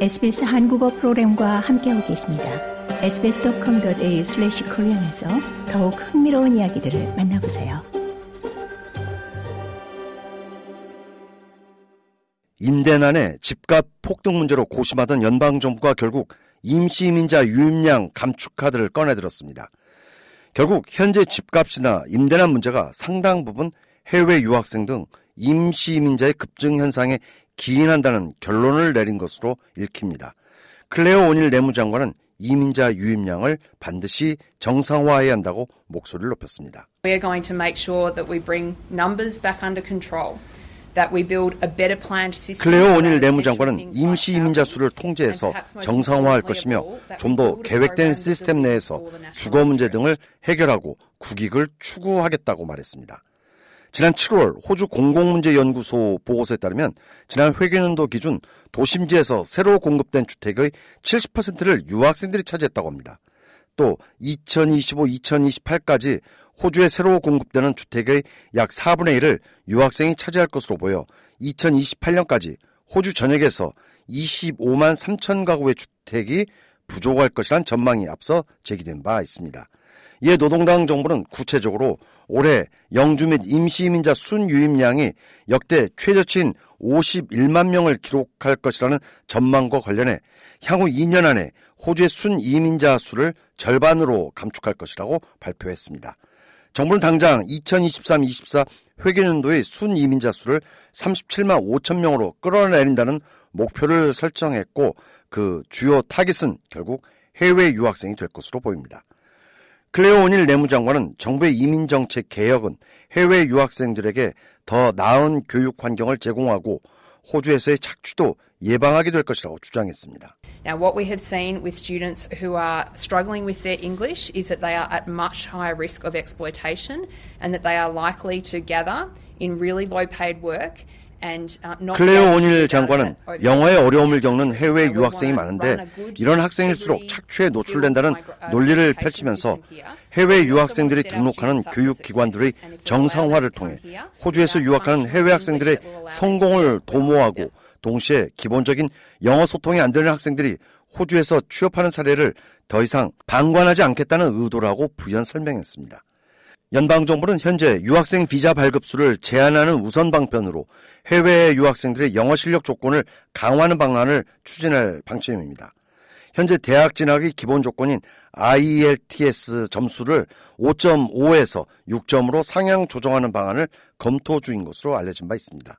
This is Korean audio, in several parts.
SBS 한국어 프로그램과 함께하고 계십니다. sbs.com.au/korean에서 더욱 흥미로운 이야기들을 만나보세요. 임대난의 집값 폭등 문제로 고심하던 연방 정부가 결국 임시이민자 유입량 감축 카드를 꺼내들었습니다. 결국 현재 집값이나 임대난 문제가 상당 부분 해외 유학생 등 임시이민자의 급증 현상에 기인한다는 결론을 내린 것으로 읽힙니다. 클레어 오닐 내무장관은 이민자 유입량을 반드시 정상화해야 한다고 목소리를 높였습니다. We are going to make sure that we bring numbers back under control. 클레어 오닐 내무장관은 임시 이민자 수를 통제해서 정상화할 것이며 좀 더 계획된 시스템 내에서 주거 문제 등을 해결하고 국익을 추구하겠다고 말했습니다. 지난 7월 호주 공공문제연구소 보고서에 따르면 지난 회계연도 기준 도심지에서 새로 공급된 주택의 70%를 유학생들이 차지했다고 합니다. 또 2025-2028까지 호주에 새로 공급되는 주택의 약 4분의 1을 유학생이 차지할 것으로 보여 2028년까지 호주 전역에서 25만 3천 가구의 주택이 부족할 것이란 전망이 앞서 제기된 바 있습니다. 이에 노동당 정부는 구체적으로 올해 영주 및 임시이민자 순유입량이 역대 최저치인 51만 명을 기록할 것이라는 전망과 관련해 향후 2년 안에 호주의 순이민자 수를 절반으로 감축할 것이라고 발표했습니다. 정부는 당장 2023-24 회계년도의 순이민자 수를 37만 5천 명으로 끌어내린다는 목표를 설정했고 그 주요 타깃은 결국 해외 유학생이 될 것으로 보입니다. 클레오 오닐 내무장관은 정부의 이민 정책 개혁은 해외 유학생들에게 더 나은 교육 환경을 제공하고 호주에서의 착취도 예방하게 될 것이라고 주장했습니다. Now, what we have seen with students who are struggling with their English is that they are at much higher risk of exploitation and that they are likely to gather in really low paid work 클레어 오닐 장관은 영어에 어려움을 겪는 해외 유학생이 많은데 이런 학생일수록 착취에 노출된다는 논리를 펼치면서 해외 유학생들이 등록하는 교육기관들의 정상화를 통해 호주에서 유학하는 해외 학생들의 성공을 도모하고 동시에 기본적인 영어 소통이 안 되는 학생들이 호주에서 취업하는 사례를 더 이상 방관하지 않겠다는 의도라고 부연 설명했습니다. 연방정부는 현재 유학생 비자 발급 수를 제한하는 우선 방편으로 해외 유학생들의 영어 실력 조건을 강화하는 방안을 추진할 방침입니다. 현재 대학 진학의 기본 조건인 IELTS 점수를 5.5에서 6점으로 상향 조정하는 방안을 검토 중인 것으로 알려진 바 있습니다.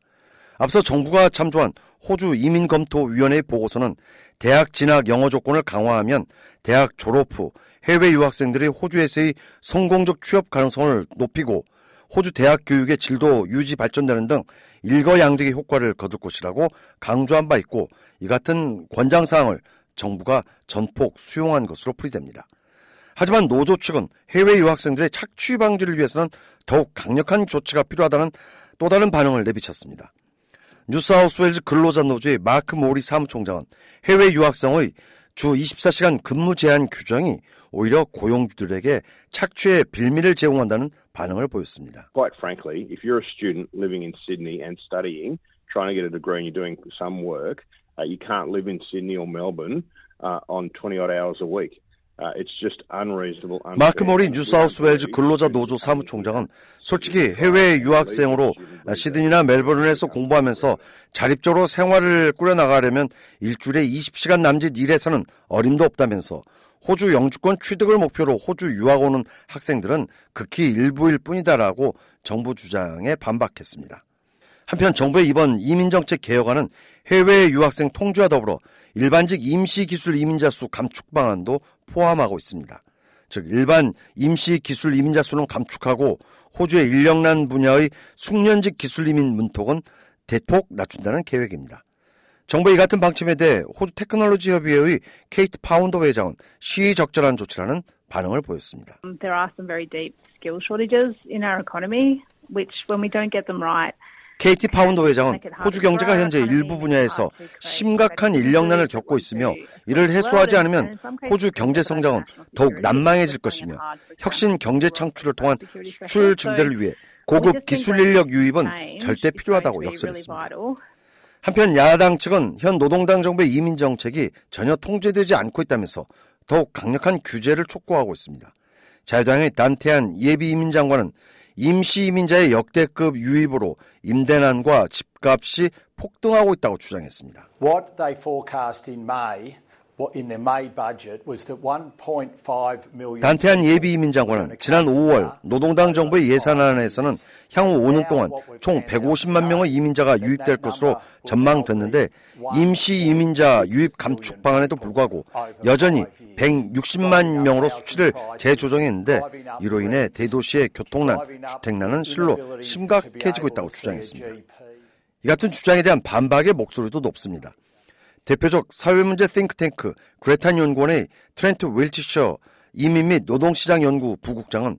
앞서 정부가 참조한 호주 이민검토위원회 보고서는 대학 진학 영어 조건을 강화하면 대학 졸업 후 해외 유학생들이 호주에서의 성공적 취업 가능성을 높이고 호주 대학 교육의 질도 유지 발전되는 등 일거양득의 효과를 거둘 것이라고 강조한 바 있고 이 같은 권장 사항을 정부가 전폭 수용한 것으로 풀이됩니다. 하지만 노조 측은 해외 유학생들의 착취 방지를 위해서는 더욱 강력한 조치가 필요하다는 또 다른 반응을 내비쳤습니다. 뉴사우스웨일즈 근로자 노조의 마크 모리 사무총장은 해외 유학생의 주 24시간 근무 제한 규정이 오히려 고용주들에게 착취의 빌미를 제공한다는 반응을 보였습니다. Quite frankly, if you're a student living in Sydney and studying, trying to get a degree and you're doing some work, uh, you can't live in Sydney or Melbourne uh, on 20 odd hours a week. 마크 모리 뉴사우스웨일즈 근로자 노조 사무총장은 솔직히 해외 유학생으로 시드니나 멜버른에서 공부하면서 자립적으로 생활을 꾸려나가려면 일주일에 20시간 남짓 일해서는 어림도 없다면서 호주 영주권 취득을 목표로 호주 유학 오는 학생들은 극히 일부일 뿐이다라고 정부 주장에 반박했습니다. 한편 정부의 이번 이민정책 개혁안은 해외 유학생 통주와 더불어 일반직 임시기술 이민자 수 감축 방안도 포함하고 있습니다. 즉 일반 임시 기술 이민자 수는 감축하고 호주의 인력난 분야의 숙련직 기술 이민 문턱은 대폭 낮춘다는 계획입니다. 정부의 같은 방침에 대해 호주 테크놀로지 협의회의 케이트 파운더 회장은 시의적절한 조치라는 반응을 보였습니다. There are some very deep skill shortages in our economy, which when we don't get them right, 케이티 파운더 회장은 호주 경제가 현재 일부 분야에서 심각한 인력난을 겪고 있으며 이를 해소하지 않으면 호주 경제 성장은 더욱 난망해질 것이며 혁신 경제 창출을 통한 수출 증대를 위해 고급 기술 인력 유입은 절대 필요하다고 역설했습니다. 한편 야당 측은 현 노동당 정부의 이민 정책이 전혀 통제되지 않고 있다면서 더욱 강력한 규제를 촉구하고 있습니다. 자유당의 단태한 예비 이민 장관은 임시 이민자의 역대급 유입으로 임대난과 집값이 폭등하고 있다고 주장했습니다. What they forecast in May in their May budget was that 1.5 million 단태한 예비 이민 장관은 지난 5월 노동당 정부의 예산안에서는 향후 5년 동안 총 150만 명의 이민자가 유입될 것으로 전망됐는데 임시 이민자 유입 감축 방안에도 불구하고 여전히 160만 명으로 수치를 재조정했는데 이로 인해 대도시의 교통난, 주택난은 실로 심각해지고 있다고 주장했습니다. 이 같은 주장에 대한 반박의 목소리도 높습니다. 대표적 사회문제 싱크탱크 그레탄 연구원의 트렌트 윌치셔 이민 및 노동시장 연구 부국장은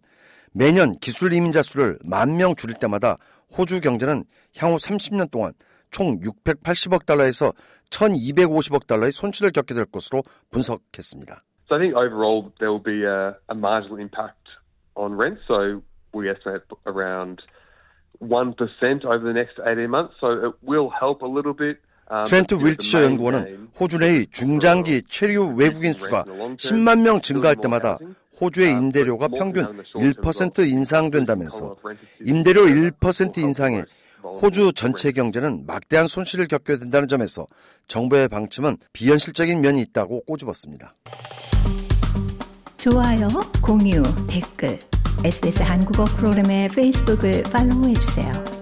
매년 기술 이민자 수를 만 명 줄일 때마다 호주 경제는 향후 30년 동안 총 680억 달러에서 1250억 달러의 손실을 겪게 될 것으로 분석했습니다. So I think overall there will be a, a marginal impact on rent. So we estimate around 1% over the next 18 months. So it will help a little bit. 트렌트 윌치셔 연구원은 호주 내의 중장기 체류 외국인 수가 10만 명 증가할 때마다 호주의 임대료가 평균 1% 인상된다면서 임대료 1% 인상에 호주 전체 경제는 막대한 손실을 겪게 된다는 점에서 정부의 방침은 비현실적인 면이 있다고 꼬집었습니다. 좋아요, 공유, 댓글, SBS 한국어 프로그램의 페이스북을 팔로우해 주세요.